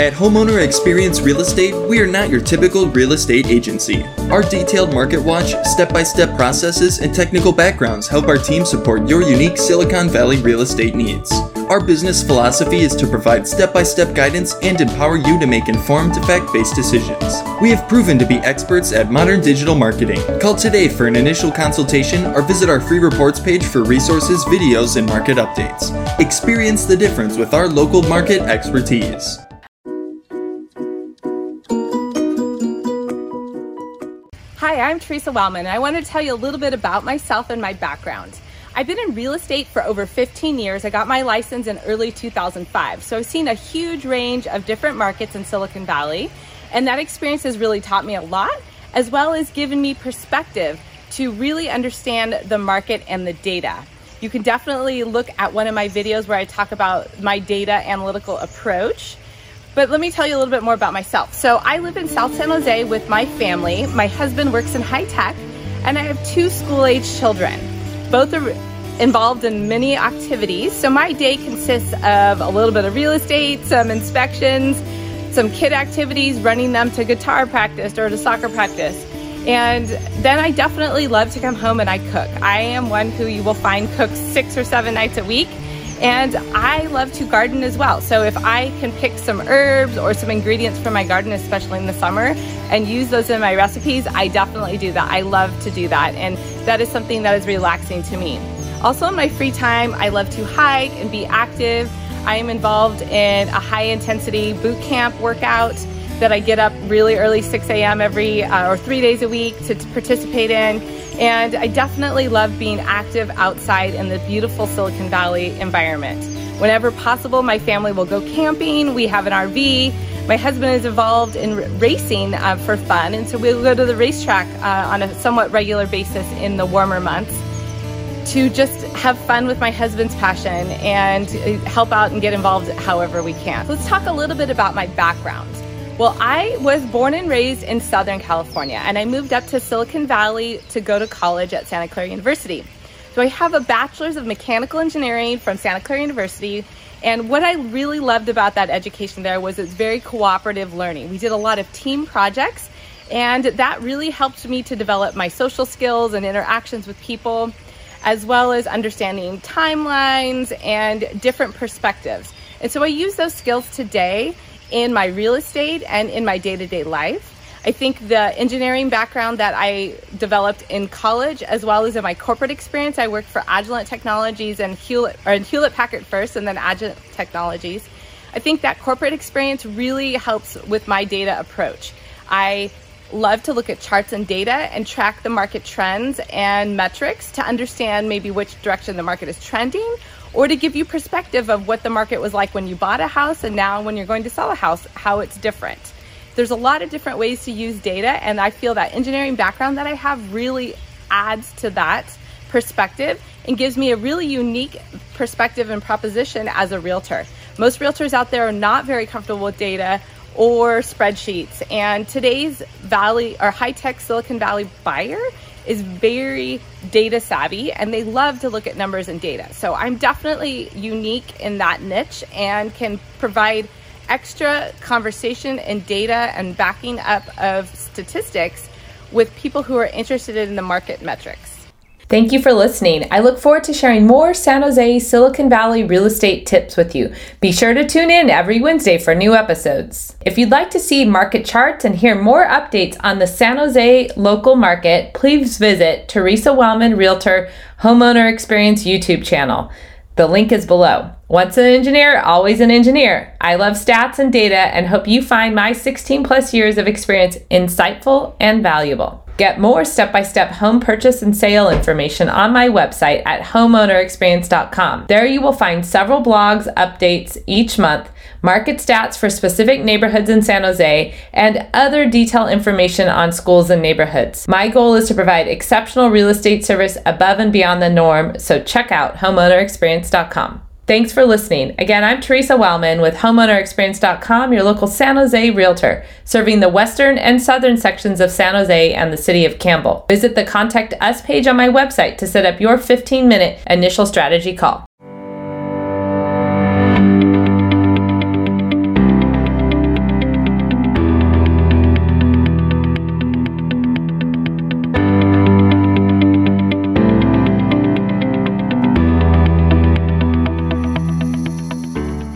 At Homeowner Experience Real Estate, we are not your typical real estate agency. Our detailed market watch, step by step processes, and technical backgrounds help our team support your unique Silicon Valley real estate needs. Our business philosophy is to provide step by step guidance and empower you to make informed, fact based decisions. We have proven to be experts at modern digital marketing. Call today for an initial consultation or visit our free reports page for resources, videos, and market updates. Experience the difference with our local market expertise. Hi, I'm Theresa Wellman, and I want to tell you a little bit about myself and my background. I've been in real estate for over 15 years. I got my license in early 2005. So I've seen a huge range of different markets in Silicon Valley, and that experience has really taught me a lot, as well as given me perspective to really understand the market and the data. You can definitely look at one of my videos where I talk about my data analytical approach. But let me tell you a little bit more about myself. So I live in South San Jose with my family. My husband works in high tech, and I have two school age children. Both are involved in many activities. So my day consists of a little bit of real estate, some inspections, some kid activities, running them to guitar practice or to soccer practice. And then I definitely love to come home and I cook. I am one who you will find cooks six or seven nights a week. And I love to garden as well. So if I can pick some herbs or some ingredients from my garden, especially in the summer, and use those in my recipes, I definitely do that. I love to do that. And that is something that is relaxing to me. Also, in my free time, I love to hike and be active. I am involved in a high intensity boot camp workout that I get up really early, 6 a.m. every uh, or three days a week to, to participate in. And I definitely love being active outside in the beautiful Silicon Valley environment. Whenever possible, my family will go camping. We have an RV. My husband is involved in racing uh, for fun, and so we'll go to the racetrack uh, on a somewhat regular basis in the warmer months to just have fun with my husband's passion and uh, help out and get involved however we can. Let's talk a little bit about my background. Well, I was born and raised in Southern California, and I moved up to Silicon Valley to go to college at Santa Clara University. So I have a bachelor's of mechanical engineering from Santa Clara University. And what I really loved about that education there was it's very cooperative learning. We did a lot of team projects, and that really helped me to develop my social skills and interactions with people, as well as understanding timelines and different perspectives. And so I use those skills today in my real estate and in my day to day life. I think the engineering background that I developed in college, as well as in my corporate experience, I worked for Agilent Technologies and Hewlett, or Hewlett Packard first, and then Agilent Technologies. I think that corporate experience really helps with my data approach. I love to look at charts and data and track the market trends and metrics to understand maybe which direction the market is trending or to give you perspective of what the market was like when you bought a house and now when you're going to sell a house, how it's different. There's a lot of different ways to use data, and I feel that engineering background that I have really adds to that perspective and gives me a really unique perspective and proposition as a realtor. Most realtors out there are not very comfortable with data or spreadsheets, and today's valley or high tech Silicon Valley buyer is very data savvy and they love to look at numbers and data. So I'm definitely unique in that niche and can provide extra conversation and data and backing up of statistics with people who are interested in the market metrics. Thank you for listening. I look forward to sharing more San Jose, Silicon Valley real estate tips with you. Be sure to tune in every Wednesday for new episodes. If you'd like to see market charts and hear more updates on the San Jose local market, please visit Theresa Wellman Realtor Homeowner Experience YouTube channel. The link is below. Once an engineer, always an engineer. I love stats and data and hope you find my 16 plus years of experience insightful and valuable. Get more step by step home purchase and sale information on my website at homeownerexperience.com. There you will find several blogs, updates each month, market stats for specific neighborhoods in San Jose, and other detailed information on schools and neighborhoods. My goal is to provide exceptional real estate service above and beyond the norm, so check out homeownerexperience.com. Thanks for listening. Again, I'm Theresa Wellman with HomeownerExperience.com, your local San Jose realtor, serving the western and southern sections of San Jose and the city of Campbell. Visit the Contact Us page on my website to set up your 15 minute initial strategy call.